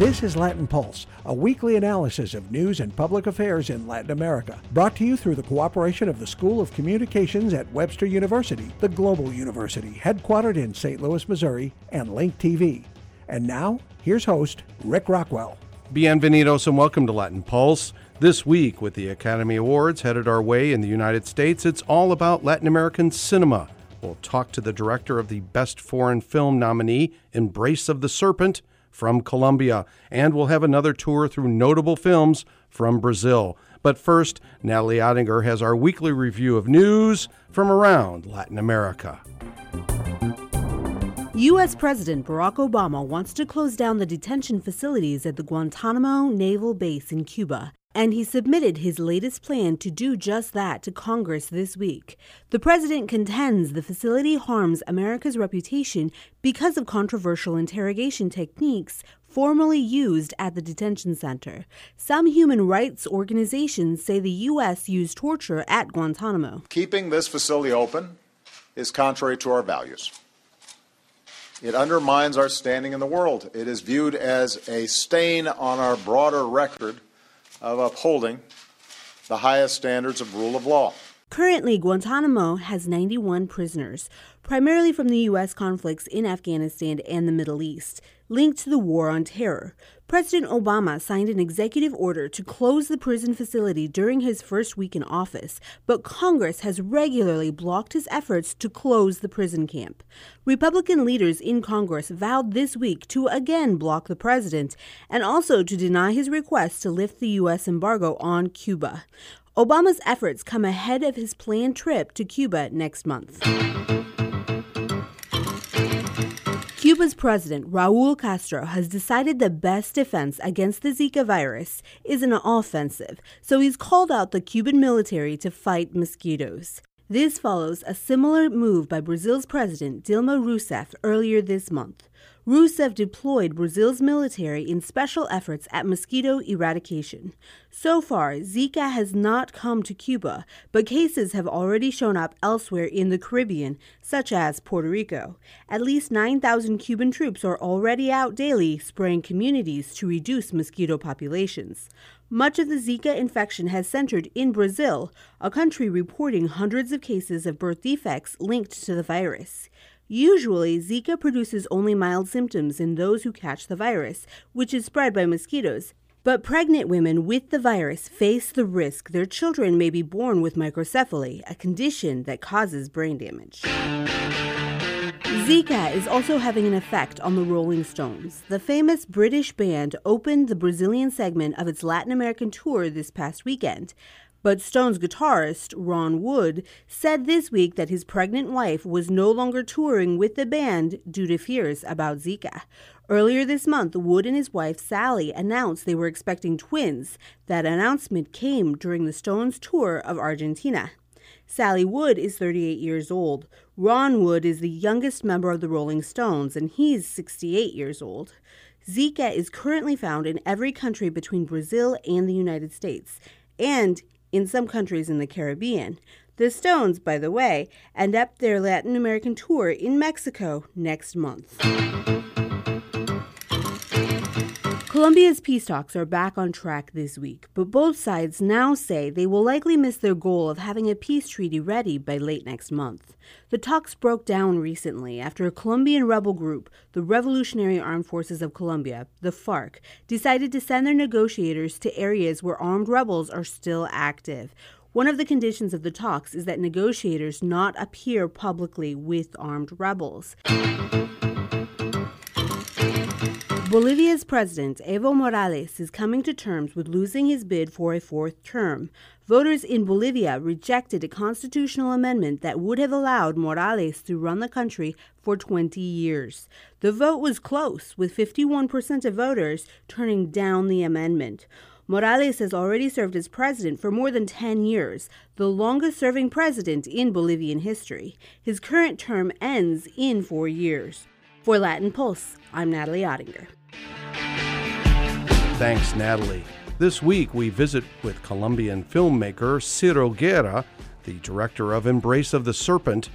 This is Latin Pulse, a weekly analysis of news and public affairs in Latin America, brought to you through the cooperation of the School of Communications at Webster University, the global university headquartered in St. Louis, Missouri, and Link TV. And now, here's host Rick Rockwell. Bienvenidos and welcome to Latin Pulse. This week, with the Academy Awards headed our way in the United States, it's all about Latin American cinema. We'll talk to the director of the Best Foreign Film nominee, Embrace of the Serpent, from Colombia, and we'll have another tour through notable films from Brazil. But first, Natalie Ottinger has our weekly review of news from around Latin America. U.S. President Barack Obama wants to close down the detention facilities at the Guantanamo Naval Base in Cuba and he submitted his latest plan to do just that to Congress this week. The president contends the facility harms America's reputation because of controversial interrogation techniques formerly used at the detention center. Some human rights organizations say the U.S. used torture at Guantanamo. Keeping this facility open is contrary to our values. It undermines our standing in the world. It is viewed as a stain on our broader record of upholding the highest standards of rule of law. Currently, Guantanamo has 91 prisoners, primarily from the U.S. conflicts in Afghanistan and the Middle East, linked to the war on terror. President Obama signed an executive order to close the prison facility during his first week in office, but Congress has regularly blocked his efforts to close the prison camp. Republican leaders in Congress vowed this week to again block the president and also to deny his request to lift the U.S. embargo on Cuba. Obama's efforts come ahead of his planned trip to Cuba next month. Cuba's president, Raul Castro, has decided the best defense against the Zika virus is an offensive, so he's called out the Cuban military to fight mosquitoes. This follows a similar move by Brazil's president, Dilma Rousseff, earlier this month. Rousseff deployed Brazil's military in special efforts at mosquito eradication. So far, Zika has not come to Cuba, but cases have already shown up elsewhere in the Caribbean, such as Puerto Rico. At least 9,000 Cuban troops are already out daily spraying communities to reduce mosquito populations. Much of the Zika infection has centered in Brazil, a country reporting hundreds of cases of birth defects linked to the virus. Usually, Zika produces only mild symptoms in those who catch the virus, which is spread by mosquitoes. But pregnant women with the virus face the risk their children may be born with microcephaly, a condition that causes brain damage. Zika is also having an effect on the Rolling Stones. The famous British band opened the Brazilian segment of its Latin American tour this past weekend. But Stone's guitarist, Ron Wood, said this week that his pregnant wife was no longer touring with the band due to fears about Zika. Earlier this month, Wood and his wife Sally announced they were expecting twins. That announcement came during the Stones tour of Argentina. Sally Wood is 38 years old. Ron Wood is the youngest member of the Rolling Stones, and he's 68 years old. Zika is currently found in every country between Brazil and the United States, and in some countries in the Caribbean. The Stones, by the way, end up their Latin American tour in Mexico next month. Colombia's peace talks are back on track this week, but both sides now say they will likely miss their goal of having a peace treaty ready by late next month. The talks broke down recently after a Colombian rebel group, the Revolutionary Armed Forces of Colombia, the FARC, decided to send their negotiators to areas where armed rebels are still active. One of the conditions of the talks is that negotiators not appear publicly with armed rebels. Bolivia's president, Evo Morales, is coming to terms with losing his bid for a fourth term. Voters in Bolivia rejected a constitutional amendment that would have allowed Morales to run the country for 20 years. The vote was close, with 51% of voters turning down the amendment. Morales has already served as president for more than 10 years, the longest serving president in Bolivian history. His current term ends in four years. For Latin Pulse, I'm Natalie Ottinger. Thanks, Natalie. This week we visit with Colombian filmmaker Ciro Guerra, the director of Embrace of the Serpent.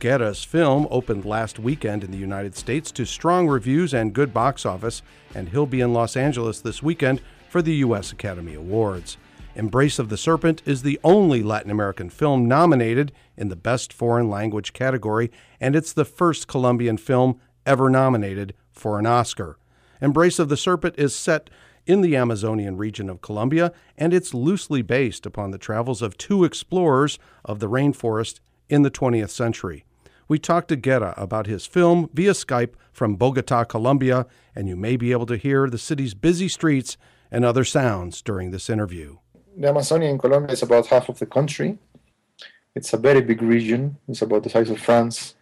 Guerra's film opened last weekend in the United States to strong reviews and good box office, and he'll be in Los Angeles this weekend for the U.S. Academy Awards. Embrace of the Serpent is the only Latin American film nominated in the Best Foreign Language category, and it's the first Colombian film ever nominated for an Oscar. Embrace of the Serpent is set in the Amazonian region of Colombia, and it's loosely based upon the travels of two explorers of the rainforest in the 20th century. We talked to Guerra about his film via Skype from Bogota, Colombia, and you may be able to hear the city's busy streets and other sounds during this interview. The Amazonia in Colombia is about half of the country. It's a very big region. It's about the size of France,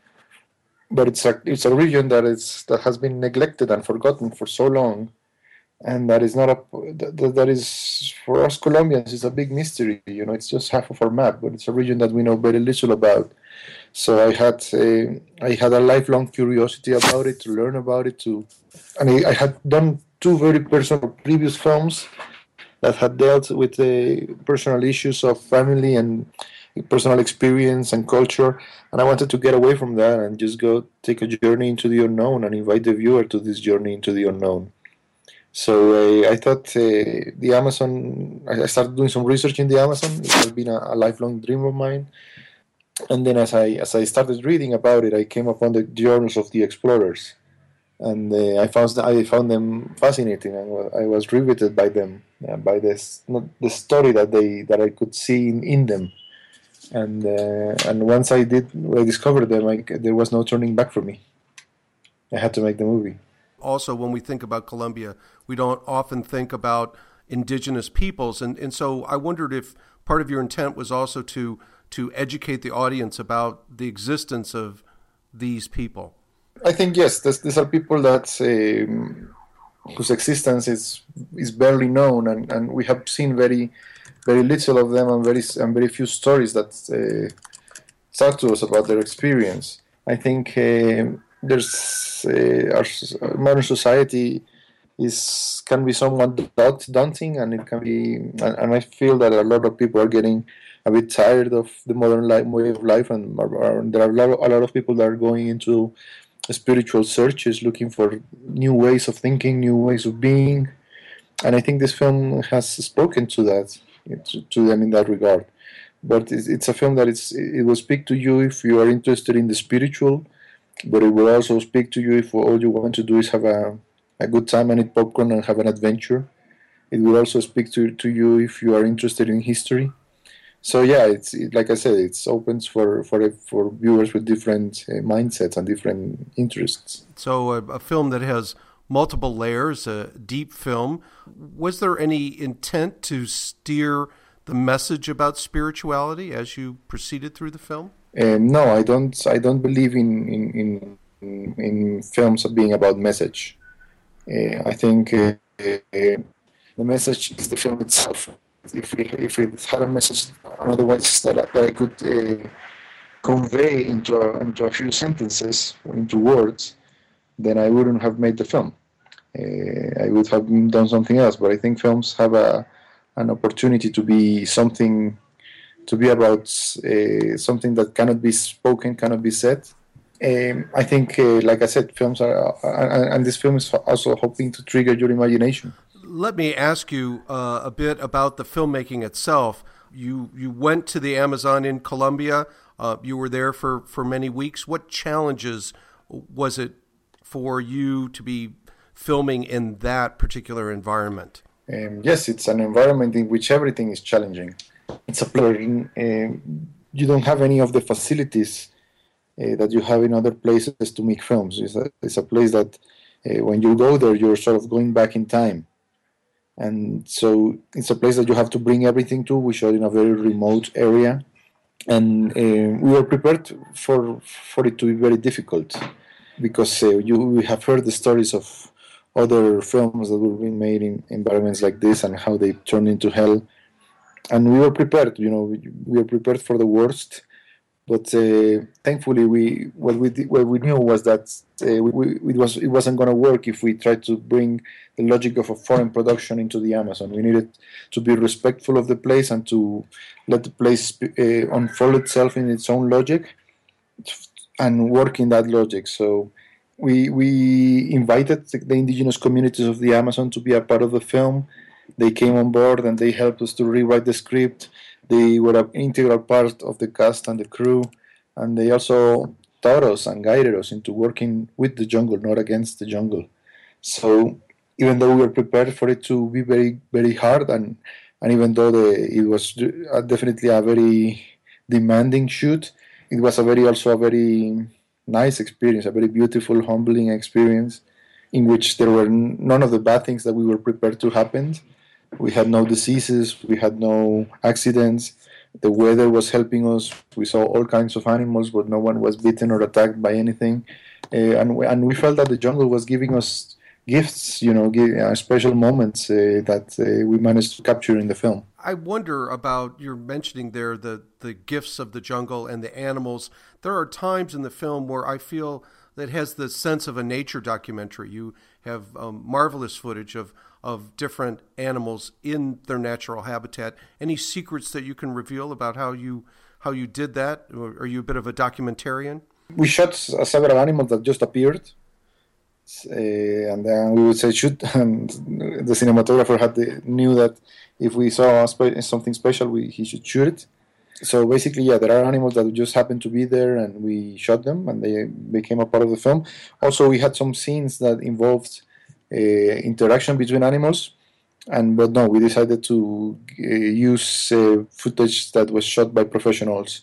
but it's a it's a region that is that has been neglected and forgotten for so long, and that is not a that, that is for us Colombians is a big mystery. You know, it's just half of our map, but it's a region that we know very little about. So I had a, I had a lifelong curiosity about it, to learn about it, to, and I had done two very personal previous films that had dealt with the personal issues of family and personal experience and culture. And I wanted to get away from that and just go take a journey into the unknown and invite the viewer to this journey into the unknown. So uh, I thought uh, the Amazon, I started doing some research in the Amazon. It has been a, a lifelong dream of mine and then as I as I started reading about it, I came upon the journals of the explorers, and uh, I found I found them fascinating. I was, I was riveted by them, uh, by this not the story that they that I could see in, in them, and uh, and once I did I discovered them, I, there was no turning back for me. I had to make the movie. Also, when we think about Colombia, we don't often think about indigenous peoples, and and so I wondered if part of your intent was also to to educate the audience about the existence of these people? I think yes. these are people that um, whose existence is is barely known, and, and we have seen very very little of them, and very and very few stories that uh, talk to us about their experience. I think uh, there's uh, our modern society is can be somewhat daunting, and it can be, and, and I feel that a lot of people are getting a bit tired of the modern life, way of life, and there are a lot, of, a lot of people that are going into spiritual searches, looking for new ways of thinking, new ways of being, and I think this film has spoken to that, to, them in that regard. But it's, it's a film that it's, it will speak to you if you are interested in the spiritual, but it will also speak to you if all you want to do is have a, a good time and eat popcorn and have an adventure. It will also speak to, to you if you are interested in history so yeah, it's it, like I said, it's open for for for viewers with different uh, mindsets and different interests. So a, a, film that has multiple layers, a deep film. Was there any intent to steer the message about spirituality as you proceeded through the film? Um, no, I don't. I don't believe in in in, in films being about message. Uh, I think uh, uh the message is the film itself if it, if it had a message otherwise that, I could uh, convey into a, into a few sentences, into words, then I wouldn't have made the film. Uh, I would have done something else. But I think films have a an opportunity to be something, to be about uh, something that cannot be spoken, cannot be said. Um, I think, uh, like I said, films are, and this film is also hoping to trigger your imagination let me ask you uh, a bit about the filmmaking itself. You you went to the Amazon in Colombia. Uh, you were there for, for many weeks. What challenges was it for you to be filming in that particular environment? Um, yes, it's an environment in which everything is challenging. It's a blur. Um, you don't have any of the facilities uh, that you have in other places to make films. It's a, it's a place that uh, when you go there, you're sort of going back in time and so it's a place that you have to bring everything to. We shot in a very remote area, and uh, we were prepared for for it to be very difficult because uh, you we have heard the stories of other films that were being made in environments like this and how they turned into hell, and we were prepared. You know, we, we were prepared for the worst but uh, thankfully, we what we what we knew was that uh, we, we, it was it wasn't going to work if we tried to bring the logic of a foreign production into the Amazon. We needed to be respectful of the place and to let the place uh, unfold itself in its own logic, and work in that logic. So we we invited the indigenous communities of the Amazon to be a part of the film. They came on board and they helped us to rewrite the script. They were an integral part of the cast and the crew, and they also taught us and guided us into working with the jungle, not against the jungle. So even though we were prepared for it to be very very hard and and even though the, it was uh, definitely a very demanding shoot, it was a very also a very nice experience, a very beautiful, humbling experience in which there were none of the bad things that we were prepared to happen. We had no diseases, we had no accidents. The weather was helping us. We saw all kinds of animals, but no one was bitten or attacked by anything. Uh, and, we, and we felt that the jungle was giving us gifts, you know, give, uh, special moments uh, that uh, we managed to capture in the film. I wonder about you're mentioning there the the gifts of the jungle and the animals. There are times in the film where I feel that has the sense of a nature documentary. You have um, marvelous footage of of different animals in their natural habitat. Any secrets that you can reveal about how you how you did that? Are you a bit of a documentarian? We shot several animals that just appeared uh, and then we would say shoot, and the cinematographer had the, knew that if we saw something special, we, he should shoot it. So basically, yeah, there are animals that just happened to be there, and we shot them, and they became a part of the film. Also, we had some scenes that involved interaction between animals, and but no, we decided to uh, use uh, footage that was shot by professionals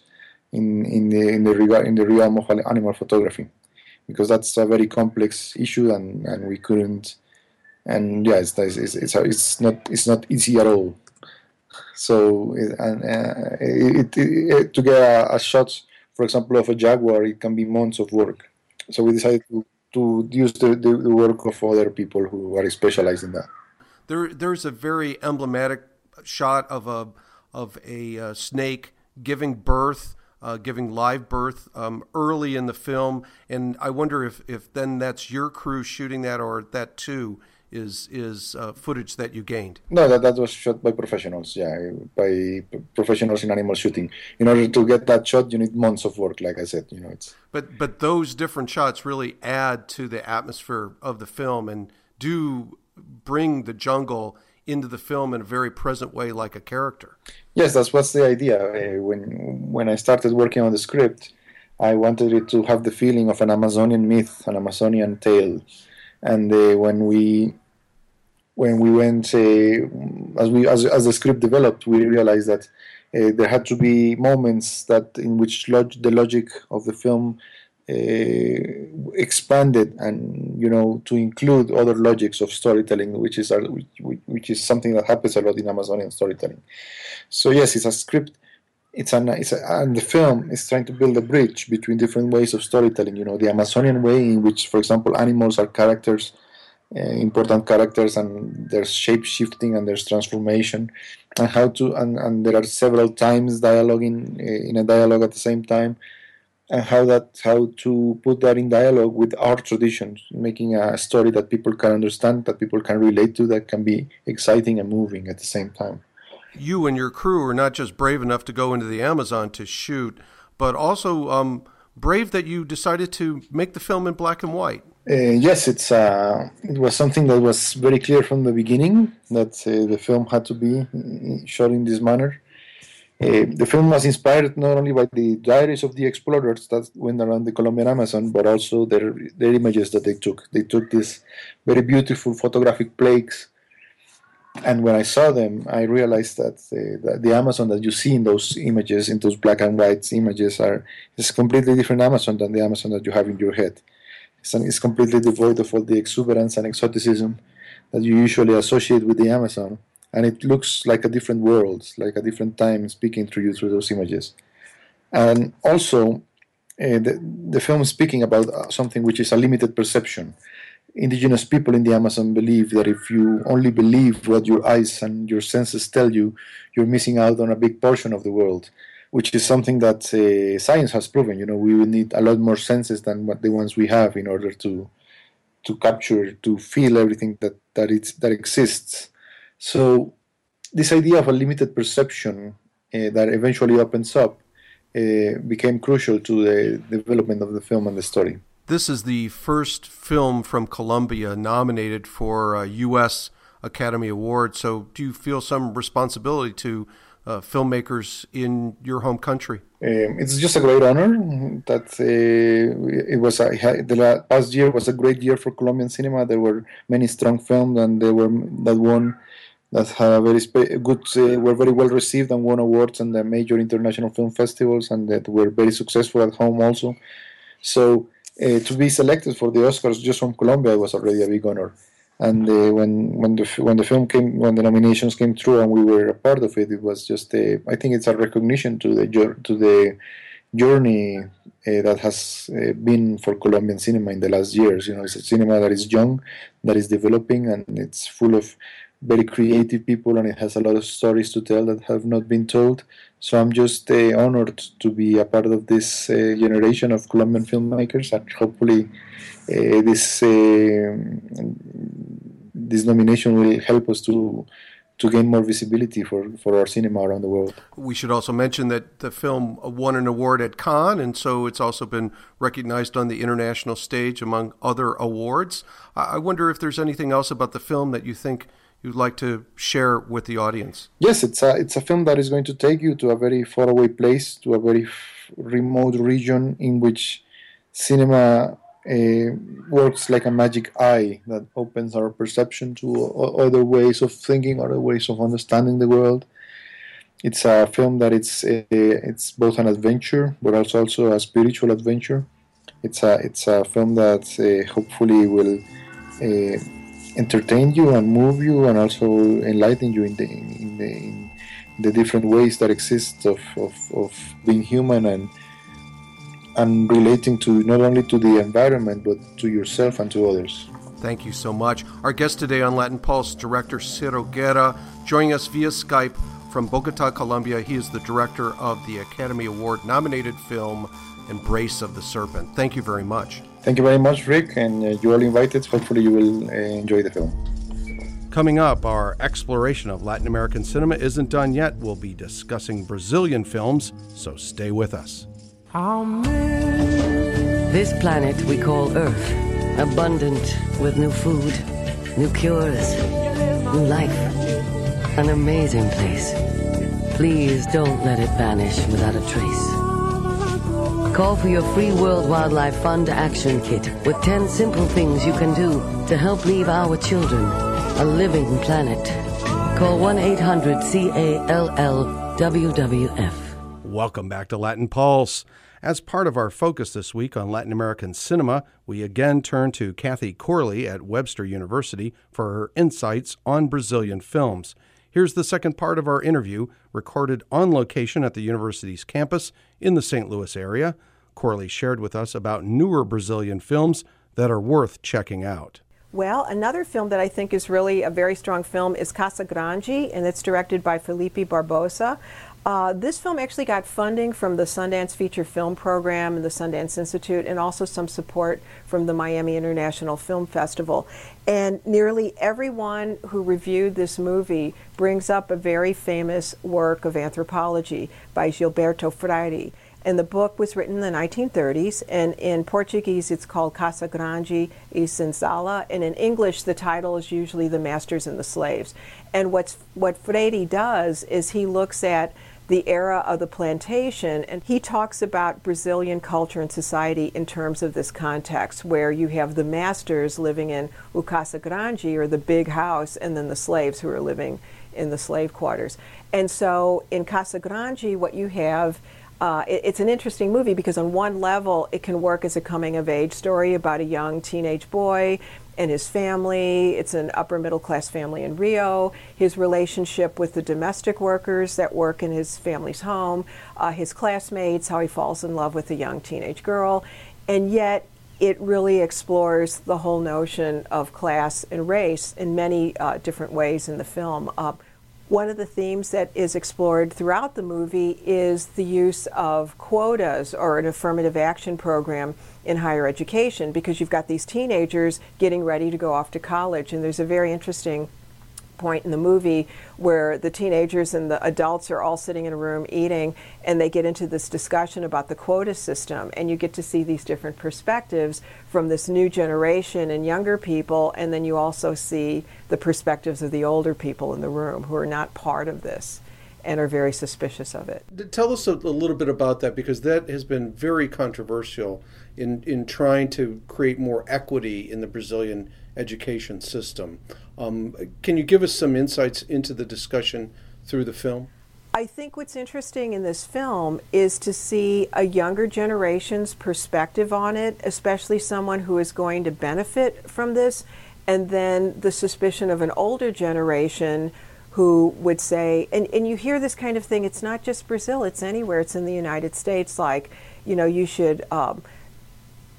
in in the in the, in the realm of animal photography. Because that's a very complex issue and, and we couldn't and yeah it's it's, it's, it's not it's not easy at all. So and uh, it, it, it, to get a, a, shot for example of a jaguar it can be months of work. So we decided to, to use the, the, work of other people who are specialized in that. There there's a very emblematic shot of a of a uh, snake giving birth uh, giving live birth um, early in the film, and I wonder if, if then that's your crew shooting that, or that too is is uh, footage that you gained. No, that that was shot by professionals. Yeah, by professionals in animal shooting. In order to get that shot, you need months of work. Like I said, you know, it's. But but those different shots really add to the atmosphere of the film and do bring the jungle into the film in a very present way, like a character. Yes, that's what's the idea. Uh, when when I started working on the script, I wanted it to have the feeling of an Amazonian myth, an Amazonian tale, and uh, when we when we went uh, as we as, as the script developed, we realized that uh, there had to be moments that in which log- the logic of the film uh, expanded and you know to include other logics of storytelling which is which, which is something that happens a lot in amazonian storytelling. So yes it's a script. It's an it's a, and the film is trying to build a bridge between different ways of storytelling you know the amazonian way in which for example animals are characters important characters and there's shape shifting and there's transformation and how to and, and there are several times dialoguing uh, in a dialogue at the same time and how that how to put that in dialogue with our traditions, making a story that people can understand, that people can relate to, that can be exciting and moving at the same time. You and your crew are not just brave enough to go into the Amazon to shoot, but also um, brave that you decided to make the film in black and white. Uh, yes, it's uh, it was something that was very clear from the beginning that uh, the film had to be uh, shot in this manner. Uh, the film was inspired not only by the diaries of the explorers that went around the Colombian Amazon, but also their, their images that they took. They took these very beautiful photographic plaques, and when I saw them, I realized that the, the Amazon that you see in those images, in those black and white images, are is a completely different Amazon than the Amazon that you have in your head. It's completely devoid of all the exuberance and exoticism that you usually associate with the Amazon and it looks like a different world, like a different time speaking through you through those images. And also, uh, the, the film is speaking about uh, something which is a limited perception. Indigenous people in the Amazon believe that if you only believe what your eyes and your senses tell you, you're missing out on a big portion of the world, which is something that uh, science has proven. You know, we will need a lot more senses than what the ones we have in order to to capture, to feel everything that that it's that exists. So this idea of a limited perception uh, that eventually opens up uh, became crucial to the development of the film and the story. This is the first film from Colombia nominated for a U.S. Academy Award. So, do you feel some responsibility to uh, filmmakers in your home country? Um, it's just a great honor that uh, it was a, the past year was a great year for Colombian cinema. There were many strong films, and they were that won that had a very good uh, were very well received and won awards in the major international film festivals, and that were very successful at home also. So uh, to be selected for the Oscars just from Colombia was already a big honor. And uh, when when the when the film came when the nominations came through and we were a part of it, it was just a, I think it's a recognition to the to the journey uh, that has uh, been for Colombian cinema in the last years. You know, it's a cinema that is young, that is developing, and it's full of very creative people, and it has a lot of stories to tell that have not been told. So I'm just uh, honored to be a part of this uh, generation of Colombian filmmakers, and hopefully uh, this uh, this nomination will help us to to gain more visibility for, for our cinema around the world. We should also mention that the film won an award at Cannes, and so it's also been recognized on the international stage among other awards. I wonder if there's anything else about the film that you think you'd like to share with the audience? Yes, it's a it's a film that is going to take you to a very faraway place, to a very f- remote region in which cinema uh, works like a magic eye that opens our perception to other ways of thinking, other ways of understanding the world. It's a film that it's uh, it's both an adventure, but also also a spiritual adventure. It's a it's a film that uh, hopefully will entertain you and move you and also enlighten you in the in the, in the different ways that exist of, of, of being human and and relating to not only to the environment but to yourself and to others. Thank you so much. Our guest today on Latin Pulse, director Ciro Guerra, joining us via Skype from Bogota, Colombia. He is the director of the Academy Award nominated film Embrace of the Serpent. Thank you very much. Thank you very much, Rick, and uh, you're all invited. Hopefully, you will uh, enjoy the film. Coming up, our exploration of Latin American cinema isn't done yet. We'll be discussing Brazilian films, so stay with us. This planet we call Earth, abundant with new food, new cures, new life. An amazing place. Please don't let it vanish without a trace. Call for your free World Wildlife Fund Action Kit with 10 simple things you can do to help leave our children a living planet. Call 1 800 CALL WWF. Welcome back to Latin Pulse. As part of our focus this week on Latin American cinema, we again turn to Kathy Corley at Webster University for her insights on Brazilian films. Here's the second part of our interview, recorded on location at the university's campus in the St. Louis area. Corley shared with us about newer Brazilian films that are worth checking out. Well, another film that I think is really a very strong film is Casa Grande, and it's directed by Felipe Barbosa. Uh, this film actually got funding from the Sundance Feature Film Program and the Sundance Institute, and also some support from the Miami International Film Festival. And nearly everyone who reviewed this movie brings up a very famous work of anthropology by Gilberto Freyre. And the book was written in the 1930s, and in Portuguese it's called Casa Grande e Senzala, and in English the title is usually The Masters and the Slaves. And what's, what Freire does is he looks at the era of the plantation, and he talks about Brazilian culture and society in terms of this context, where you have the masters living in Casa Grande, or the big house, and then the slaves who are living in the slave quarters. And so in Casa Grande, what you have uh, it, it's an interesting movie because on one level it can work as a coming of age story about a young teenage boy and his family. It's an upper middle class family in Rio. His relationship with the domestic workers that work in his family's home, uh, his classmates, how he falls in love with a young teenage girl, and yet it really explores the whole notion of class and race in many uh, different ways in the film. Uh, one of the themes that is explored throughout the movie is the use of quotas or an affirmative action program in higher education because you've got these teenagers getting ready to go off to college. And there's a very interesting point in the movie where the teenagers and the adults are all sitting in a room eating and they get into this discussion about the quota system and you get to see these different perspectives from this new generation and younger people and then you also see the perspectives of the older people in the room who are not part of this and are very suspicious of it. Tell us a, little bit about that because that has been very controversial in, in trying to create more equity in the Brazilian education system. Um, can you give us some insights into the discussion through the film? I think what's interesting in this film is to see a younger generation's perspective on it, especially someone who is going to benefit from this, and then the suspicion of an older generation who would say, and, and you hear this kind of thing, it's not just Brazil, it's anywhere, it's in the United States, like, you know, you should um,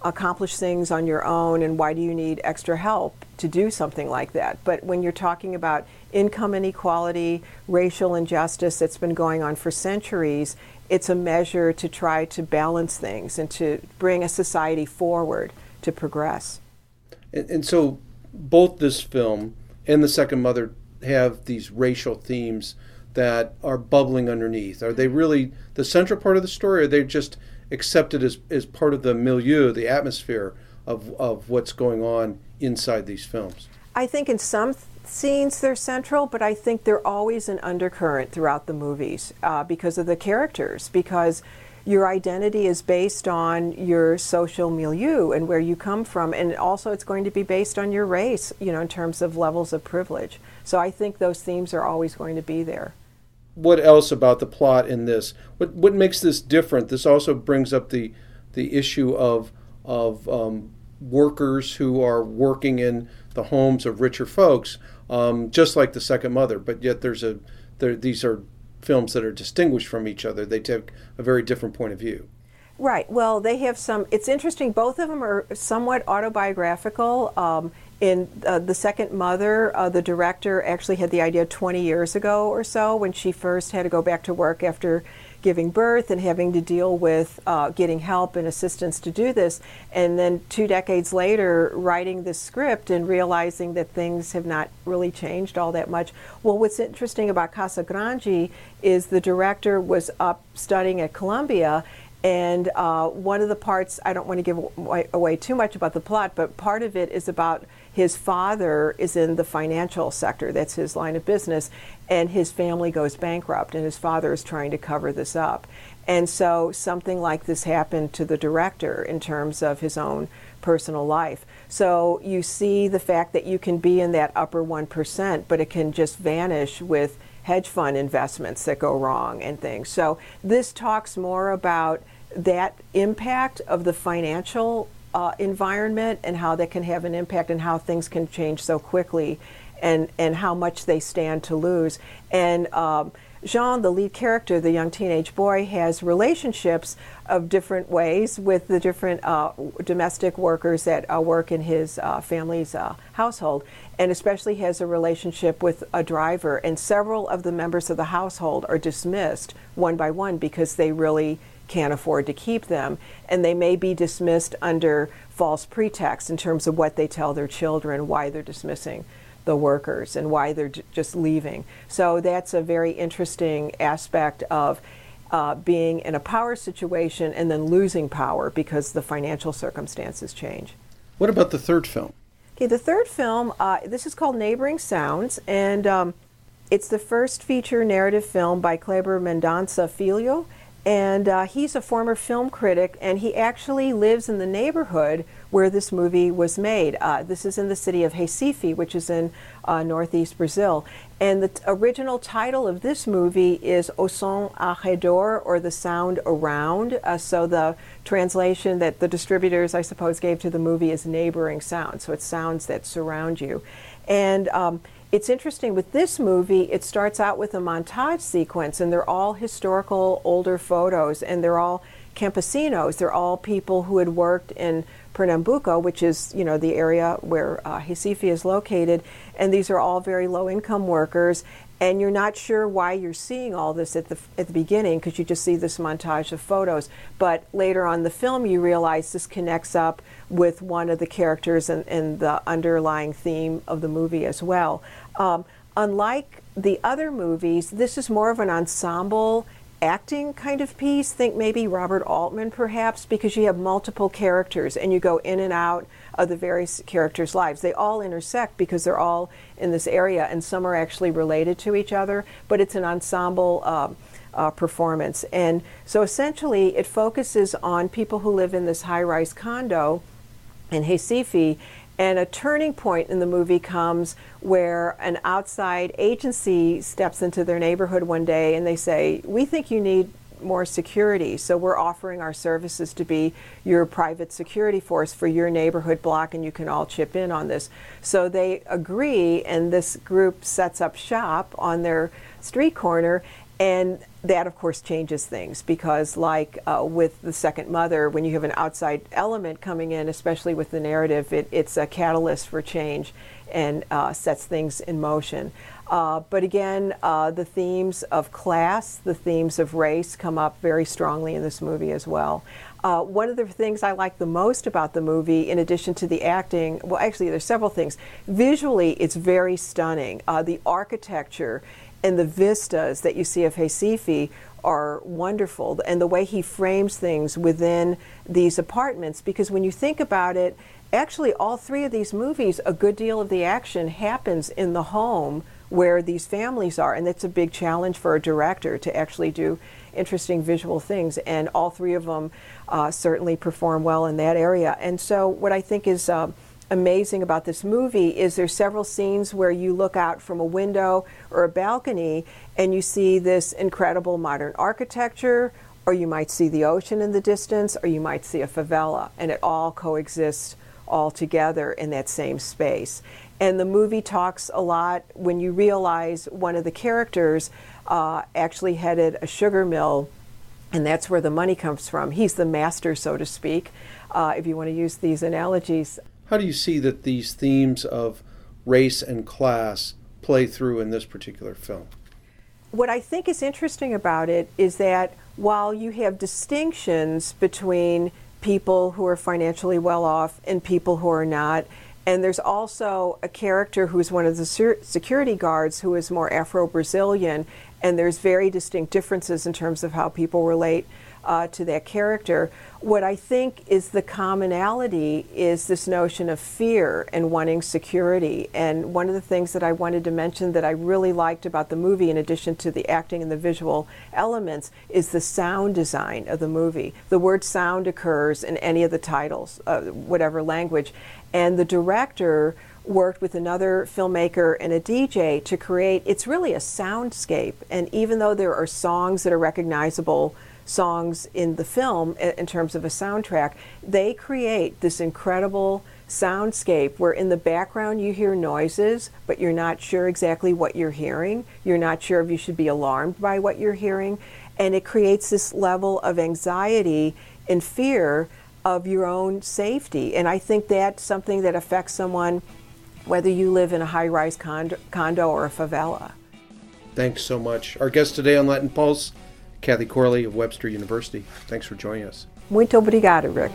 accomplish things on your own, and why do you need extra help to do something like that? But when you're talking about income inequality, racial injustice that's been going on for centuries, it's a measure to try to balance things and to bring a society forward to progress. And, and so, both this film and The Second Mother have these racial themes that are bubbling underneath? Are they really the central part of the story, or are they just accepted as, as part of the milieu, the atmosphere of, of what's going on inside these films? I think in some th- scenes they're central, but I think they're always an undercurrent throughout the movies uh, because of the characters, because your identity is based on your social milieu and where you come from, and also it's going to be based on your race, you know, in terms of levels of privilege. So I think those themes are always going to be there. What else about the plot in this? What what makes this different? This also brings up the the issue of of um, workers who are working in the homes of richer folks, um, just like the Second Mother. But yet there's a there, these are films that are distinguished from each other. They take a very different point of view. Right. Well, they have some. It's interesting. Both of them are somewhat autobiographical. Um, in uh, the second mother, uh, the director actually had the idea 20 years ago or so when she first had to go back to work after giving birth and having to deal with uh, getting help and assistance to do this. And then two decades later, writing this script and realizing that things have not really changed all that much. Well, what's interesting about Casa Grande is the director was up studying at Columbia. And uh, one of the parts, I don't want to give away too much about the plot, but part of it is about his father is in the financial sector, that's his line of business, and his family goes bankrupt, and his father is trying to cover this up. And so something like this happened to the director in terms of his own personal life. So you see the fact that you can be in that upper 1%, but it can just vanish with hedge fund investments that go wrong and things. So this talks more about that impact of the financial uh, environment and how that can have an impact and how things can change so quickly and, and how much they stand to lose. And um, Jean, the lead character, the young teenage boy, has relationships of different ways with the different uh, domestic workers that uh, work in his uh, family's uh, household, and especially has a relationship with a driver. And several of the members of the household are dismissed one by one because they really can't afford to keep them, and they may be dismissed under false pretext in terms of what they tell their children, why they're dismissing the workers, and why they're j- just leaving. So that's a very interesting aspect of uh, being in a power situation and then losing power because the financial circumstances change. What about the third film? Okay, the third film, uh, this is called Neighboring Sounds, and um, it's the first feature narrative film by Kleber Mendonça Filho and uh, he's a former film critic, and he actually lives in the neighborhood where this movie was made. Uh, this is in the city of Recife, which is in uh, northeast Brazil. And the t- original title of this movie is O Som ao Redor, or The Sound Around. Uh, so the translation that the distributors, I suppose, gave to the movie is neighboring sounds. So it's sounds that surround you. And um, it's interesting with this movie, it starts out with a montage sequence, and they're all historical older photos, and they're all campesinos. They're all people who had worked in Pernambuco, which is you know the area where uh, Recife is located, and these are all very low income workers. And you're not sure why you're seeing all this at the at the beginning because you just see this montage of photos. But later on the film, you realize this connects up with one of the characters and, and the underlying theme of the movie as well. Um, unlike the other movies, this is more of an ensemble acting kind of piece. Think maybe Robert Altman, perhaps, because you have multiple characters and you go in and out of the various characters' lives. They all intersect because they're all in this area, and some are actually related to each other, but it's an ensemble. Uh, uh, performance. And so essentially, it focuses on people who live in this high rise condo in Recife and a turning point in the movie comes where an outside agency steps into their neighborhood one day and they say, We think you need more security, so we're offering our services to be your private security force for your neighborhood block, and you can all chip in on this. So they agree, and this group sets up shop on their street corner, and that, of course, changes things because, like uh, with the second mother, when you have an outside element coming in, especially with the narrative, it, it's a catalyst for change and uh, sets things in motion. Uh, but again, uh, the themes of class, the themes of race come up very strongly in this movie as well. Uh, one of the things I like the most about the movie, in addition to the acting, well, actually, there's several things. Visually, it's very stunning. Uh, the architecture and the vistas that you see of Recife are wonderful, and the way he frames things within these apartments. Because when you think about it, actually, all three of these movies, a good deal of the action happens in the home where these families are, and it's a big challenge for a director to actually do interesting visual things. And all three of them uh, certainly perform well in that area. And so, what I think is uh, amazing about this movie is there's several scenes where you look out from a window or a balcony and you see this incredible modern architecture or you might see the ocean in the distance or you might see a favela and it all coexists all together in that same space. And the movie talks a lot when you realize one of the characters uh, actually headed a sugar mill and that's where the money comes from. He's the master so to speak uh, if you want to use these analogies how do you see that these themes of race and class play through in this particular film? What I think is interesting about it is that while you have distinctions between people who are financially well off and people who are not, and there's also a character who's one of the security guards who is more Afro Brazilian, and there's very distinct differences in terms of how people relate uh, to that character. What I think is the commonality is this notion of fear and wanting security. And one of the things that I wanted to mention that I really liked about the movie, in addition to the acting and the visual elements, is the sound design of the movie. The word sound occurs in any of the titles, uh, whatever language. And the director worked with another filmmaker and a DJ to create, it's really a soundscape. And even though there are songs that are recognizable, songs in the film in terms of a soundtrack, they create this incredible soundscape where in the background you hear noises, but you're not sure exactly what you're hearing. You're not sure if you should be alarmed by what you're hearing. And it creates this level of anxiety and fear of your own safety. And I think that's something that affects someone whether you live in a high rise condo, condo or a favela. Thanks so much. Our guest today on Latin Pulse Kathy Corley of Webster University. Thanks for joining us. Muito obrigado, Rick.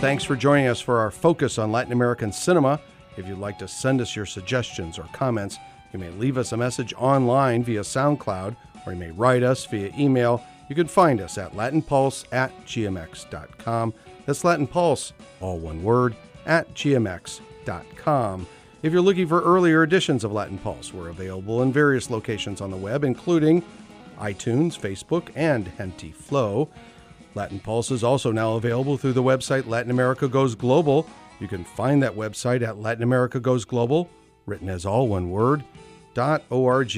Thanks for joining us for our focus on Latin American cinema. If you'd like to send us your suggestions or comments, you may leave us a message online via SoundCloud or you may write us via email. You can find us at latinpulse at gmx.com. That's Latin Pulse, all one word, at gmx.com. If you're looking for earlier editions of Latin Pulse, we're available in various locations on the web, including iTunes, Facebook, and Henty Flow. Latin Pulse is also now available through the website Latin America Goes Global. You can find that website at Latin America Goes Global, written as all one word, dot .org.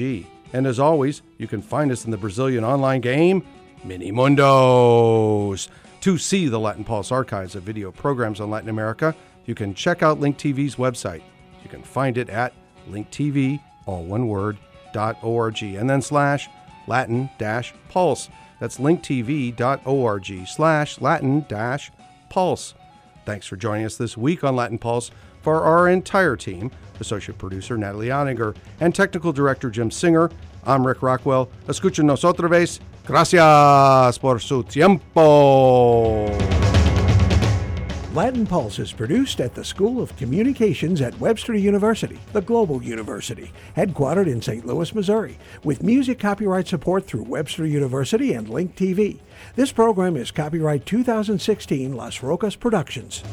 And as always, you can find us in the Brazilian online game, Mini Mundos. To see the Latin Pulse archives of video programs on Latin America, you can check out Link TV's website. You can find it at linktv, all one word, dot org, and then slash Latin dash pulse. That's linktv.org slash Latin dash pulse. Thanks for joining us this week on Latin Pulse. For our entire team, associate producer Natalie Ottinger and technical director Jim Singer, I'm Rick Rockwell. Escúchenos otra vez. Gracias por su tiempo. Latin Pulse is produced at the School of Communications at Webster University, the global university, headquartered in St. Louis, Missouri, with music copyright support through Webster University and Link TV. This program is copyright 2016 Las Rocas Productions.